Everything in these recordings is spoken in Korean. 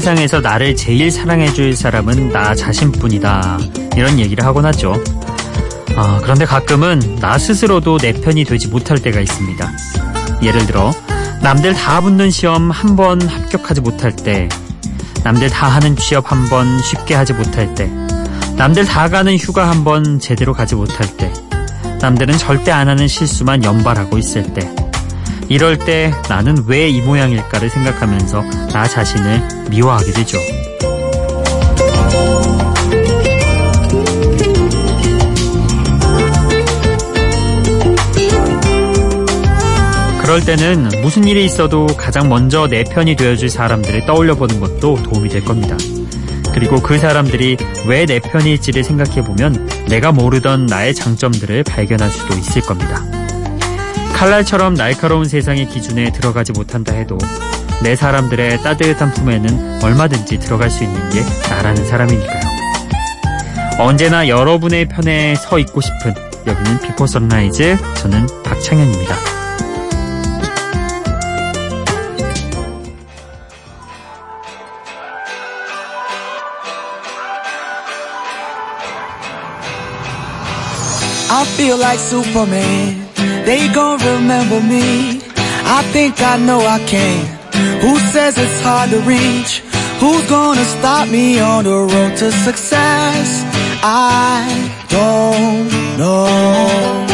세상에서 나를 제일 사랑해줄 사람은 나 자신뿐이다. 이런 얘기를 하곤 하죠. 아, 그런데 가끔은 나 스스로도 내 편이 되지 못할 때가 있습니다. 예를 들어, 남들 다 붙는 시험 한 번 합격하지 못할 때, 남들 다 하는 취업 한 번 쉽게 하지 못할 때, 남들 다 가는 휴가 한 번 제대로 가지 못할 때, 남들은 절대 안 하는 실수만 연발하고 있을 때, 이럴 때 나는 왜 이 모양일까를 생각하면서 나 자신을 미워하게 되죠. 그럴 때는 무슨 일이 있어도 가장 먼저 내 편이 되어줄 사람들을 떠올려 보는 것도 도움이 될 겁니다. 그리고 그 사람들이 왜 내 편일지를 생각해 보면 내가 모르던 나의 장점들을 발견할 수도 있을 겁니다. 칼날처럼 날카로운 세상의 기준에 들어가지 못한다 해도 내 사람들의 따뜻한 품에는 얼마든지 들어갈 수 있는 게 나라는 사람이니까요. 언제나 여러분의 편에 서 있고 싶은 여기는 비포 선라이즈 저는 박창현입니다. They gon' remember me. I think I know I can. Who says it's hard to reach? Who's gonna stop me on the road to success? I don't know.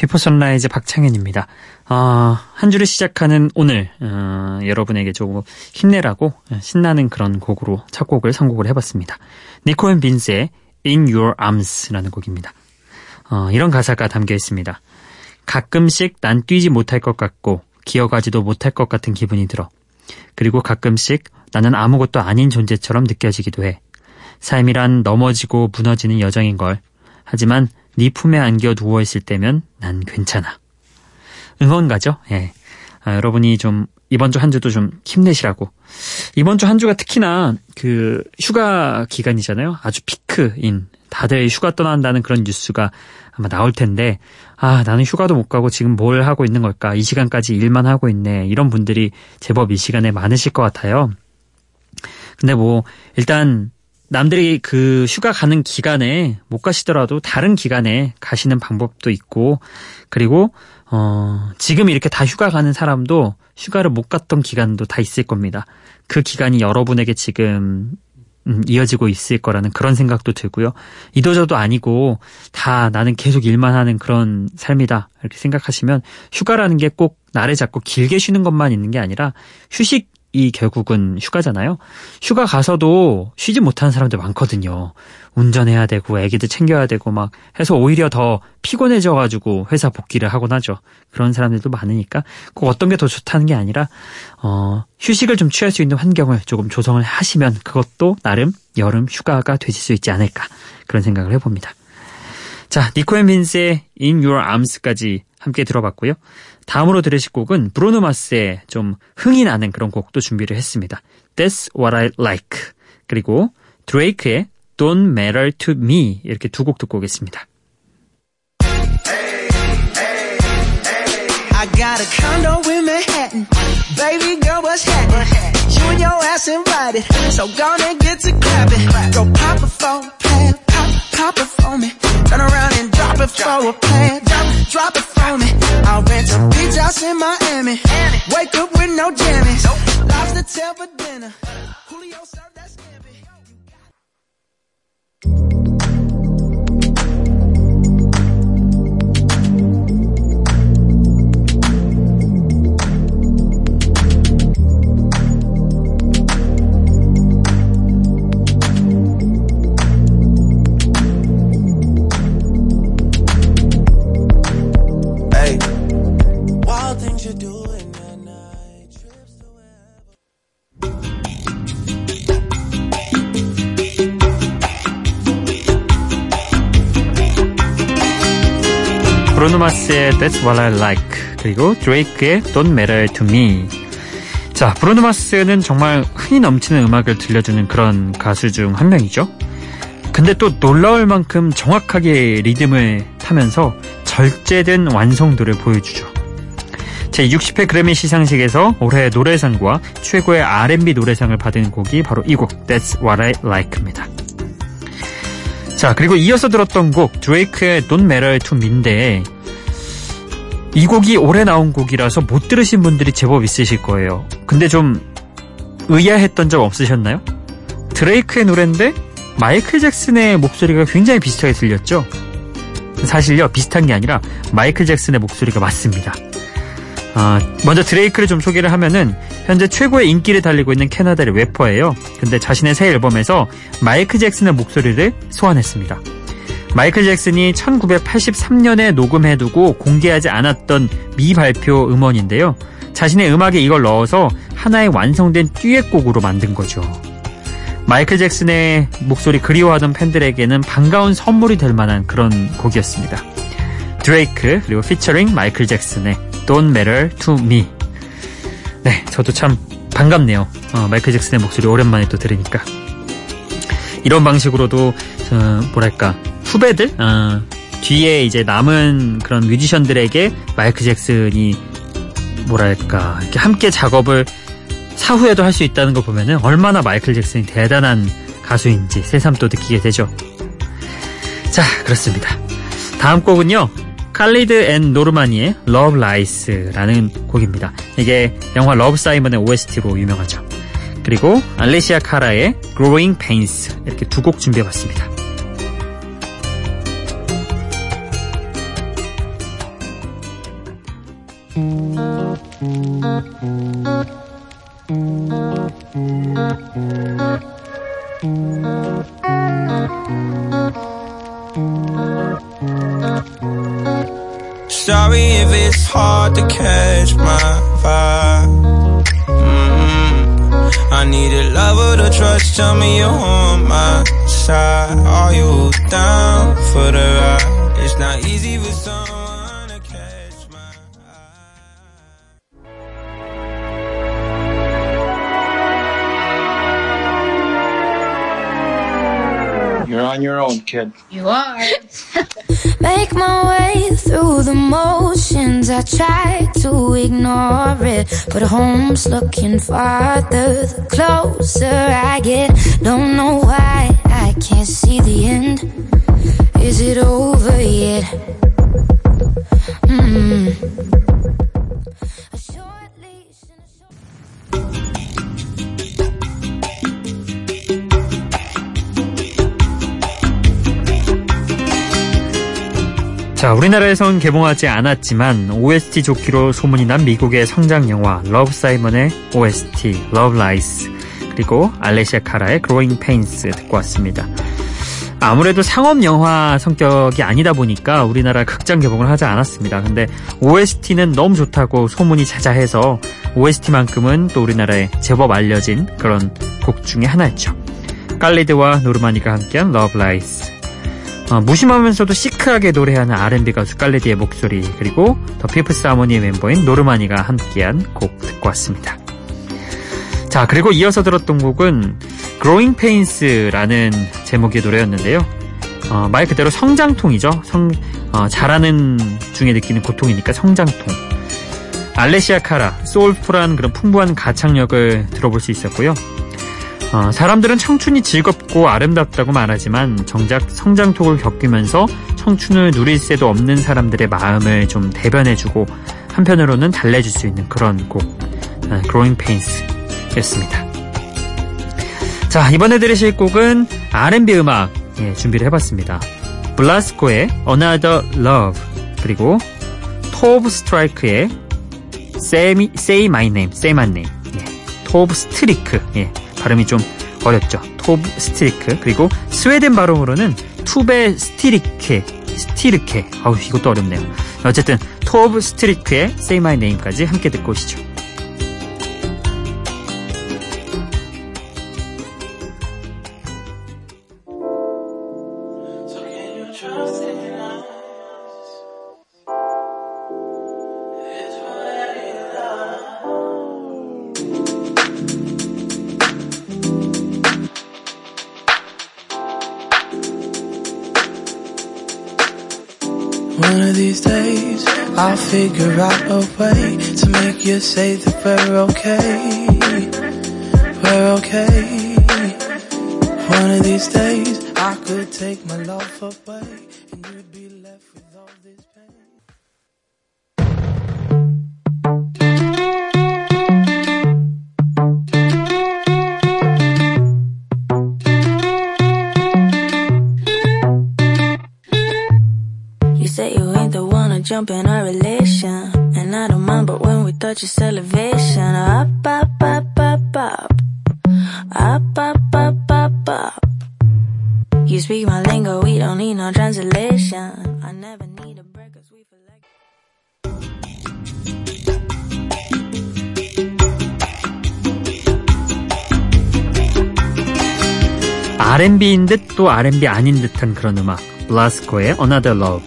비포 선라이즈 박창현입니다. 어, 한 주를 시작하는 오늘 어, 여러분에게 조금 힘내라고 신나는 그런 곡으로 첫 곡을 선곡을 해봤습니다. 니코 앤 빈스의 In Your Arms라는 곡입니다. 어, 이런 가사가 담겨 있습니다. 가끔씩 난 뛰지 못할 것 같고 기어가지도 못할 것 같은 기분이 들어. 그리고 가끔씩 나는 아무것도 아닌 존재처럼 느껴지기도 해. 삶이란 넘어지고 무너지는 여정인 걸. 하지만 네 품에 안겨 누워 있을 때면 난 괜찮아. 응원 가죠? 예. 아, 여러분이 좀 이번 주 한 주도 좀 힘내시라고. 이번 주 한 주가 특히나 그 휴가 기간이잖아요. 아주 피크인 다들 휴가 떠난다는 그런 뉴스가 아마 나올 텐데 아 나는 휴가도 못 가고 지금 뭘 하고 있는 걸까? 이 시간까지 일만 하고 있네. 이런 분들이 제법 이 시간에 많으실 것 같아요. 근데 뭐 일단 남들이 그 휴가 가는 기간에 못 가시더라도 다른 기간에 가시는 방법도 있고 그리고 어 지금 이렇게 다 휴가 가는 사람도 휴가를 못 갔던 기간도 다 있을 겁니다. 그 기간이 여러분에게 지금 음, 이어지고 있을 거라는 그런 생각도 들고요. 이도저도 아니고 다 나는 계속 일만 하는 그런 삶이다 이렇게 생각하시면 휴가라는 게꼭 나를 잡고 길게 쉬는 것만 있는 게 아니라 휴식 이 결국은 휴가잖아요. 휴가 가서도 쉬지 못하는 사람들 많거든요. 운전해야 되고 애기들 챙겨야 되고 막 해서 오히려 더 피곤해져 가지고 회사 복귀를 하곤 하죠. 그런 사람들도 많으니까 꼭 어떤 게 더 좋다는 게 아니라 어, 휴식을 좀 취할 수 있는 환경을 조금 조성을 하시면 그것도 나름 여름 휴가가 되실 수 있지 않을까 그런 생각을 해봅니다. 자, 앤 빈스의 In Your Arms까지 함께 들어봤고요. 다음으로 들으실 곡은 브로노 마스의 좀 흥이 나는 그런 곡도 준비를 했습니다. That's What I Like 그리고 드레이크의 Don't Matter To Me 이렇게 두 곡 듣고 오겠습니다. I got a condo in Manhattan. Baby girl, what's happening? You and your ass invited. So gonna get to clapping. Go pop a phone, pop it for me. Turn around and drop it for a plan. Drop, drop it for me. I'll rent a beach house in Miami. Wake up with no jammies. Lobster tail for dinner. Julio served that scampi. 브루노 마스의 That's What I Like 그리고 드레이크의 Don't Matter To Me 자, 브루노 마스는 정말 흥이 넘치는 음악을 들려주는 그런 가수 중 한 명이죠. 근데 또 놀라울 만큼 정확하게 리듬을 타면서 절제된 완성도를 보여주죠. 제60회 그래미 시상식에서 올해 노래상과 최고의 R&B 노래상을 받은 곡이 바로 이 곡 That's What I Like입니다. 자 그리고 이어서 들었던 곡 드레이크의 Don't Matter to Me인데 이 곡이 올해 나온 곡이라서 못 들으신 분들이 제법 있으실 거예요. 근데 좀 의아했던 적 없으셨나요? 드레이크의 노래인데 마이클 잭슨의 목소리가 굉장히 비슷하게 들렸죠? 사실요, 비슷한 게 아니라 마이클 잭슨의 목소리가 맞습니다. 아, 먼저 드레이크를 좀 소개를 하면은 현재 최고의 인기를 달리고 있는 캐나다의 래퍼예요. 근데 자신의 새 앨범에서 마이클 잭슨의 목소리를 소환했습니다. 마이클 잭슨이 1983년에 녹음해두고 공개하지 않았던 미발표 음원인데요. 자신의 음악에 이걸 넣어서 하나의 완성된 듀엣곡으로 만든 거죠. 마이클 잭슨의 목소리 그리워하던 팬들에게는 반가운 선물이 될 만한 그런 곡이었습니다. 드레이크 그리고 피처링 마이클 잭슨의 Don't Matter to Me 네, 저도 참 반갑네요. 어, 마이클 잭슨의 목소리 오랜만에 또 들으니까 이런 방식으로도 어, 뭐랄까 후배들 어, 뒤에 이제 남은 그런 뮤지션들에게 마이클 잭슨이 뭐랄까 이렇게 함께 작업을 사후에도 할 수 있다는 거 보면은 얼마나 마이클 잭슨이 대단한 가수인지 새삼 또 느끼게 되죠. 자, 그렇습니다. 다음 곡은요. 칼리드 and 노르마니의 Love Lies라는 곡입니다. 이게 영화 러브 사이먼의 OST로 유명하죠. 그리고 알레시아 카라의 Growing Pains 이렇게 두 곡 준비해봤습니다. Sorry if it's hard to catch my vibe. Mm-hmm. I need a lover to trust. Tell me you're on my side. Are you down for the ride? It's not easy with some. You're on your own, kid. You are. Make my way through the motions. I try to ignore it, but home's looking farther the closer I get. Don't know why I can't see the end. Is it over yet? Hmm. 자, 우리나라에선 개봉하지 않았지만 OST 좋기로 소문이 난 미국의 성장 영화 러브 사이먼의 OST Love Lies 그리고 알레시아 카라의 Growing Pains 듣고 왔습니다. 아무래도 상업 영화 성격이 아니다 보니까 우리나라 극장 개봉을 하지 않았습니다. 근데 OST는 너무 좋다고 소문이 자자해서 OST만큼은 또 우리나라에 제법 알려진 그런 곡 중에 하나였죠. 깔리드와 노르마니가 함께한 Love Lies 어, 무심하면서도 시크하게 노래하는 R&B 가수 깔레디의 목소리 그리고 더 피프스 하모니의 멤버인 노르마니가 함께한 곡 듣고 왔습니다. 자 그리고 이어서 들었던 곡은 Growing Pains라는 제목의 노래였는데요. 어, 말 그대로 성장통이죠. 성, 어, 잘하는 중에 느끼는 고통이니까 성장통. 알레시아 카라, 소울풀한 그런 풍부한 가창력을 들어볼 수 있었고요. 어, 사람들은 청춘이 즐겁고 아름답다고 말하지만 정작 성장톡을 겪으면서 청춘을 누릴 새도 없는 사람들의 마음을 좀 대변해주고 한편으로는 달래줄 수 있는 그런 곡 어, Growing Pains 였습니다. 자 이번에 들으실 곡은 R&B 음악 예, 준비를 해봤습니다. 블라스코의 Another Love 그리고 토브 스트라이크의 Say, Say My Name, Say My Name 예, 토브 스트리크 예, 발음이 좀 어렵죠. 토브 스티리크 그리고 스웨덴 발음으로는 투베 스티리케 스티르케 아우 이것도 어렵네요. 어쨌든 토브 스티리크의 Say My Name까지 함께 듣고 오시죠. Figure out a way to make you say that we're okay. We're okay. One of these days, I could take my love away, and you'd be left with all this pain. but when we touch your elevation, up, up, up, up, up. Up, up, up, up, up. You speak my lingo, we don't need no translation. I never need a break, cause we feel like. R&B인 듯 또 R&B 아닌 듯한 그런 음악 블라스코의 Another Love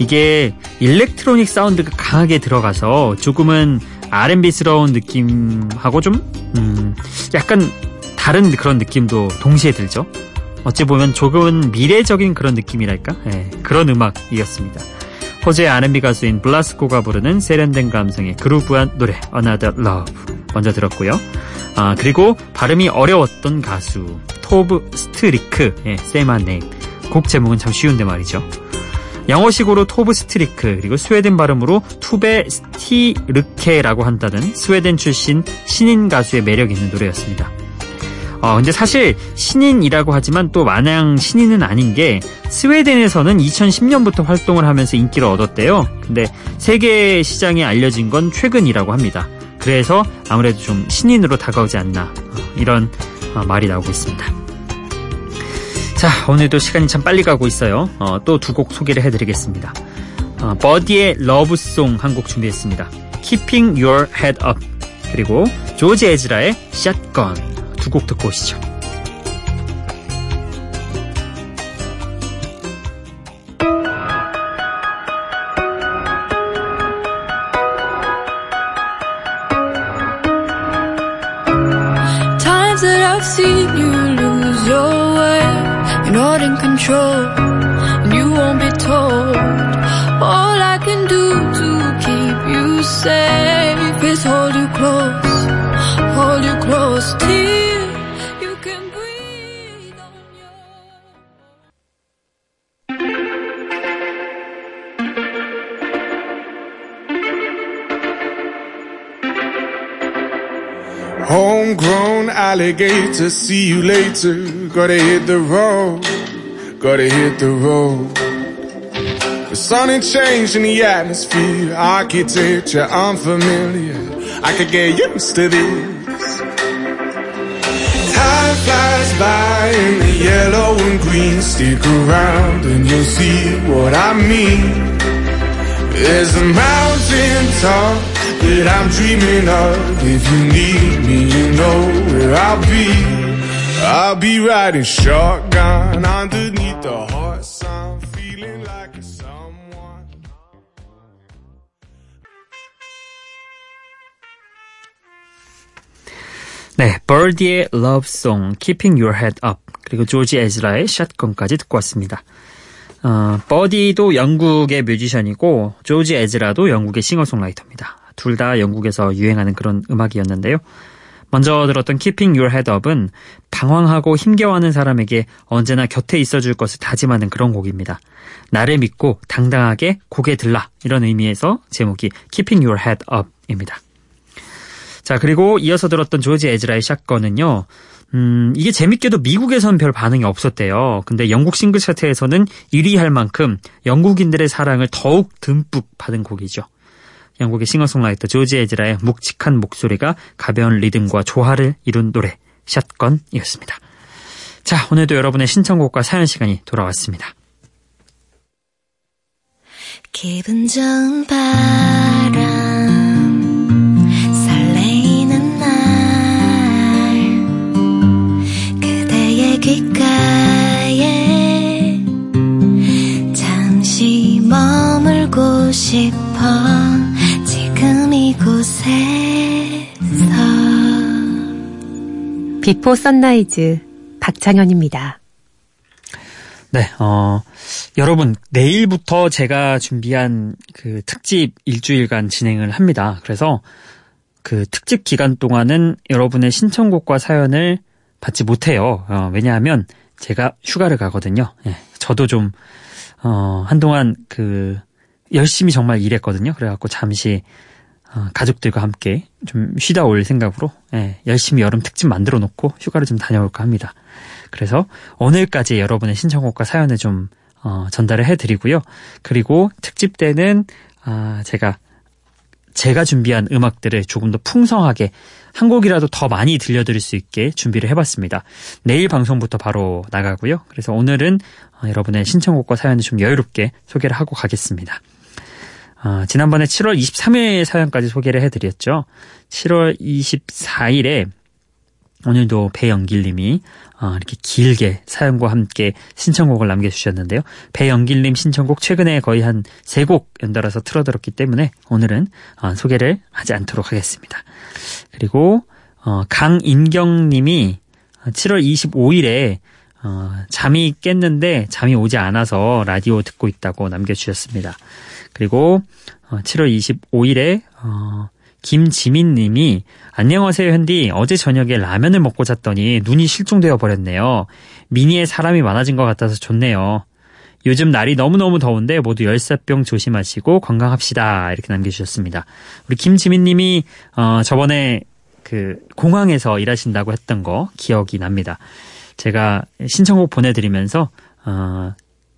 이게 일렉트로닉 사운드가 강하게 들어가서 조금은 R&B스러운 느낌하고 좀 음, 약간 다른 그런 느낌도 동시에 들죠. 어찌 보면 조금은 미래적인 그런 느낌이랄까? 예, 그런 음악이었습니다. 호주의 R&B 가수인 블라스코가 부르는 세련된 감성의 그루브한 노래 Another Love 먼저 들었고요. 아, 그리고 발음이 어려웠던 가수 토브 스트리크 예, Say My Name 곡 제목은 참 쉬운데 말이죠 영어식으로 토브 스트리크 그리고 스웨덴 발음으로 투베 스티르케라고 한다는 스웨덴 출신 신인 가수의 매력 있는 노래였습니다. 어, 근데 사실 신인이라고 하지만 또 마냥 신인은 아닌 게 스웨덴에서는 2010년부터 활동을 하면서 인기를 얻었대요. 근데 세계 시장에 알려진 건 최근이라고 합니다. 그래서 아무래도 좀 신인으로 다가오지 않나 어, 이런 어, 말이 나오고 있습니다. 자, 오늘도 시간이 참 빨리 가고 있어요. 어, 또 두 곡 소개를 해드리겠습니다. 어, 버디의 러브송 한 곡 준비했습니다. Keeping Your Head Up 그리고 조지 에즈라의 Shotgun 두 곡 듣고 오시죠. Control, and you won't be told. All I can do to keep you safe is hold you close, hold you close till you can breathe on your Homegrown alligator, see you later. Gotta hit the road, gotta hit the road. The sun ain't changing the atmosphere, architecture unfamiliar. I could get used to this. Time flies by in the yellow and green. Stick around and you'll see what I mean. There's a mountain top that I'm dreaming of. If you need me, you know where I'll be. I'll be riding shotgun underneath the hot sun, feeling like a someone. 네, 버디의 러브송 Keeping Your Head Up 그리고 조지 에즈라의 샷건까지 듣고 왔습니다. 어, 버디도 영국의 뮤지션이고 조지 에즈라도 영국의 싱어송라이터입니다. 둘 다 영국에서 유행하는 그런 음악이었는데요. 먼저 들었던 Keeping Your Head Up은 방황하고 힘겨워하는 사람에게 언제나 곁에 있어줄 것을 다짐하는 그런 곡입니다. 나를 믿고 당당하게 고개 들라 이런 의미에서 제목이 Keeping Your Head Up입니다. 자, 그리고 이어서 들었던 조지 에즈라의 샷건은요. 음, 이게 재밌게도 미국에선 별 반응이 없었대요. 근데 영국 싱글 차트에서는 1위 할 만큼 영국인들의 사랑을 더욱 듬뿍 받은 곡이죠. 영국의 싱어송라이터 조지 에즈라의 묵직한 목소리가 가벼운 리듬과 조화를 이룬 노래 샷건이었습니다. 자, 오늘도 여러분의 신청곡과 사연 시간이 돌아왔습니다. 기분 좋은 바람 비포 선라이즈 박창현입니다. 네, 어, 여러분, 내일부터 제가 준비한 그 특집 일주일간 진행을 합니다. 그래서 그 특집 기간 동안은 여러분의 신청곡과 사연을 받지 못해요. 어, 왜냐하면 제가 휴가를 가거든요. 예, 저도 좀, 어, 한동안 그, 열심히 정말 일했거든요. 그래갖고 잠시, 어, 가족들과 함께 좀 쉬다 올 생각으로, 예, 열심히 여름 특집 만들어 놓고 휴가를 좀 다녀올까 합니다. 그래서 오늘까지 여러분의 신청곡과 사연을 좀, 어, 전달을 해드리고요. 그리고 특집 때는, 아, 제가 제가 준비한 음악들을 조금 더 풍성하게 한 곡이라도 더 많이 들려드릴 수 있게 준비를 해봤습니다. 내일 방송부터 바로 나가고요. 그래서 오늘은 어, 여러분의 신청곡과 사연을 좀 여유롭게 소개를 하고 가겠습니다. 어, 지난번에 7월 23일 사연까지 소개를 해드렸죠. 7월 24일에 오늘도 배영길님이 어, 이렇게 길게 사연과 함께 신청곡을 남겨주셨는데요. 배영길님 신청곡 최근에 거의 한 세 곡 연달아서 틀어들었기 때문에 오늘은 어, 소개를 하지 않도록 하겠습니다. 그리고 어, 강인경님이 7월 25일에 어, 잠이 깼는데 잠이 오지 않아서 라디오 듣고 있다고 남겨주셨습니다. 그리고 어, 7월 25일에 어, 김지민 님이 안녕하세요 현디 어제 저녁에 라면을 먹고 잤더니 눈이 실종되어 버렸네요. 미니에 사람이 많아진 것 같아서 좋네요. 요즘 날이 너무너무 더운데 모두 열사병 조심하시고 건강합시다. 이렇게 남겨주셨습니다. 우리 김지민 님이 어, 저번에 그 공항에서 일하신다고 했던 거 기억이 납니다. 제가 신청곡 보내드리면서 어,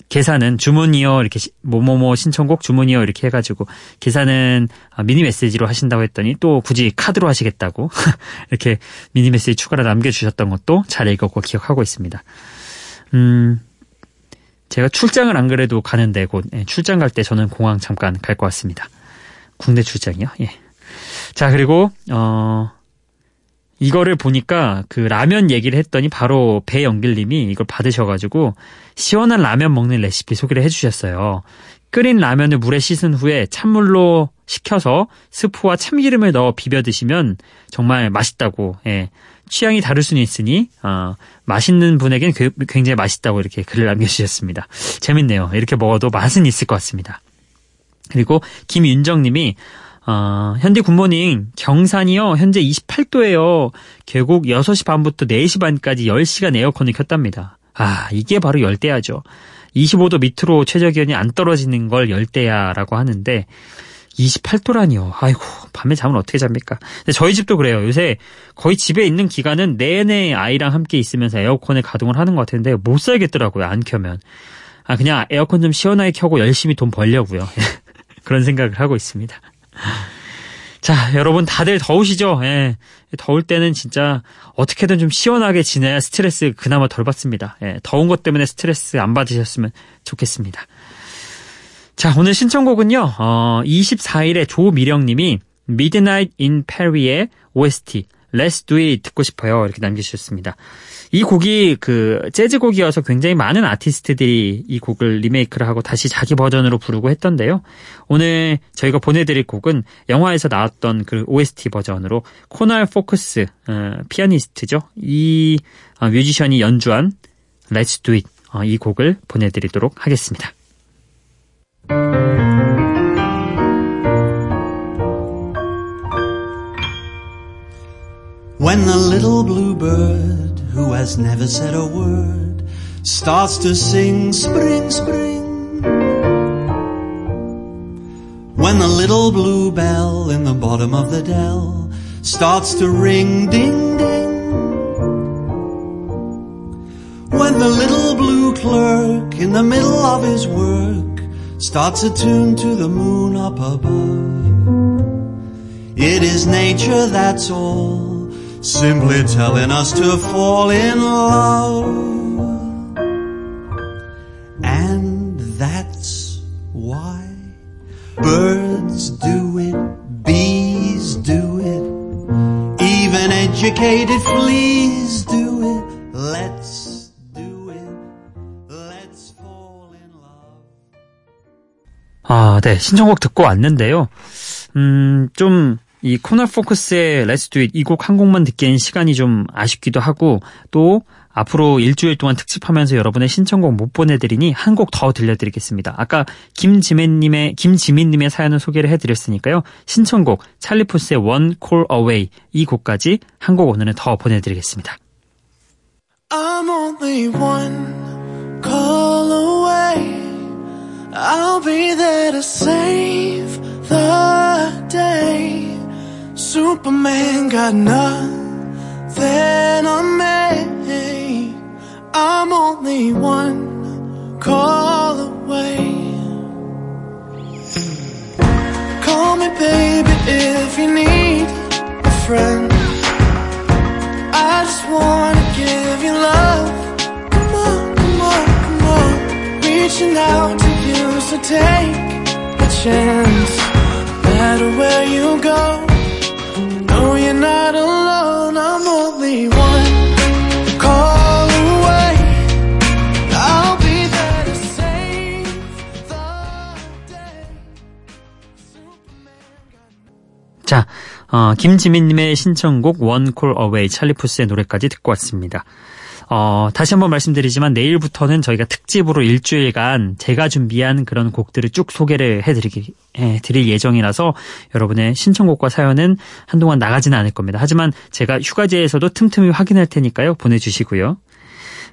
계산은 주문이요 이렇게 뭐뭐뭐 신청곡 주문이요 이렇게 해가지고 계산은 아, 미니 메시지로 하신다고 했더니 또 굳이 카드로 하시겠다고 이렇게 미니 메시지 추가로 남겨주셨던 것도 잘 읽었고 기억하고 있습니다. 음 제가 출장을 안 그래도 가는데 곧 예, 출장 갈 때 저는 공항 잠깐 갈 것 같습니다. 국내 출장이요. 예. 자 그리고 어. 이거를 보니까 그 라면 얘기를 했더니 바로 배영길님이 이걸 받으셔가지고 시원한 라면 먹는 레시피 소개를 해주셨어요. 끓인 라면을 물에 씻은 후에 찬물로 식혀서 스프와 참기름을 넣어 비벼 드시면 정말 맛있다고 예. 취향이 다를 수는 있으니 어, 맛있는 분에겐 굉장히 맛있다고 이렇게 글을 남겨주셨습니다. 재밌네요. 이렇게 먹어도 맛은 있을 것 같습니다. 그리고 김윤정님이 어, 현대 굿모닝 경산이요 현재 28도예요. 계곡 6시 반부터 4시 반까지 10시간 에어컨을 켰답니다. 아 이게 바로 열대야죠. 25도 밑으로 최저 기온이 안 떨어지는 걸 열대야라고 하는데 28도라니요. 아이고 밤에 잠은 어떻게 잡니까? 근데 저희 집도 그래요. 요새 거의 집에 있는 기간은 내내 아이랑 함께 있으면서 에어컨을 가동을 하는 것 같은데 못 살겠더라고요. 안 켜면. 아 그냥 에어컨 좀 시원하게 켜고 열심히 돈 벌려고요. 그런 생각을 하고 있습니다. 자, 여러분 다들 더우시죠? 예. 더울 때는 진짜 어떻게든 좀 시원하게 지내야 스트레스 그나마 덜 받습니다. 예. 더운 것 때문에 스트레스 안 받으셨으면 좋겠습니다. 자, 오늘 신청곡은요, 어, 24일에 조미령 님이 Midnight in Paris의 OST, Let's Do It 듣고 싶어요. 이렇게 남겨주셨습니다. 이 곡이 그 재즈 곡이어서 굉장히 많은 아티스트들이 이 곡을 리메이크를 하고 다시 자기 버전으로 부르고 했던데요. 오늘 저희가 보내드릴 곡은 영화에서 나왔던 그 OST 버전으로 코날 포크스 어, 피아니스트죠. 이 어, 뮤지션이 연주한 Let's Do It 어, 이 곡을 보내드리도록 하겠습니다. When the little bluebird, who has never said a word, starts to sing spring, spring. When the little blue bell in the bottom of the dell starts to ring ding ding. When the little blue clerk in the middle of his work starts a tune to the moon up above. It is nature, that's all simply telling us to fall in love. And that's why birds do it, bees do it, even educated fleas do it. Let's. 아, 네. 신청곡 듣고 왔는데요. 음, 좀, 이 코너 포커스의 Let's Do It 이곡 한 곡만 듣기엔 시간이 좀 아쉽기도 하고 또 앞으로 일주일 동안 특집하면서 여러분의 신청곡 못 보내드리니 한 곡 더 들려드리겠습니다. 아까 김지민님의 김지민님의 사연을 소개를 해드렸으니까요. 신청곡 찰리푸스의 One Call Away 이 곡까지 한 곡 오늘은 더 보내드리겠습니다. I'm only one call away. I'll be there to save the day. Superman got nothing on me. I'm only one call away. Call me, baby, if you need a friend. I just wanna give you love. Come on, come on, come on. Reaching out to you, so take a chance. No matter where you go, not alone. I'm only one call away. I'll be there to save the day. 자, 어, 김지민님의 신청곡 Call Away 찰리푸스의 노래까지 듣고 왔습니다. 어, 다시 한번 말씀드리지만 내일부터는 저희가 특집으로 일주일간 제가 준비한 그런 곡들을 쭉 소개를 해드리기, 해 드릴 예정이라서 여러분의 신청곡과 사연은 한동안 나가지는 않을 겁니다. 하지만 제가 휴가지에서도 틈틈이 확인할 테니까요. 보내주시고요.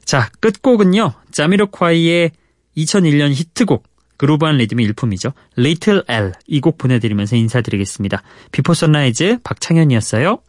자, 끝곡은요. 자미로콰이의 2001년 히트곡 그루브한 리듬이 일품이죠. Little L 이 곡 보내드리면서 인사드리겠습니다. 비포 선라이즈 박창현이었어요.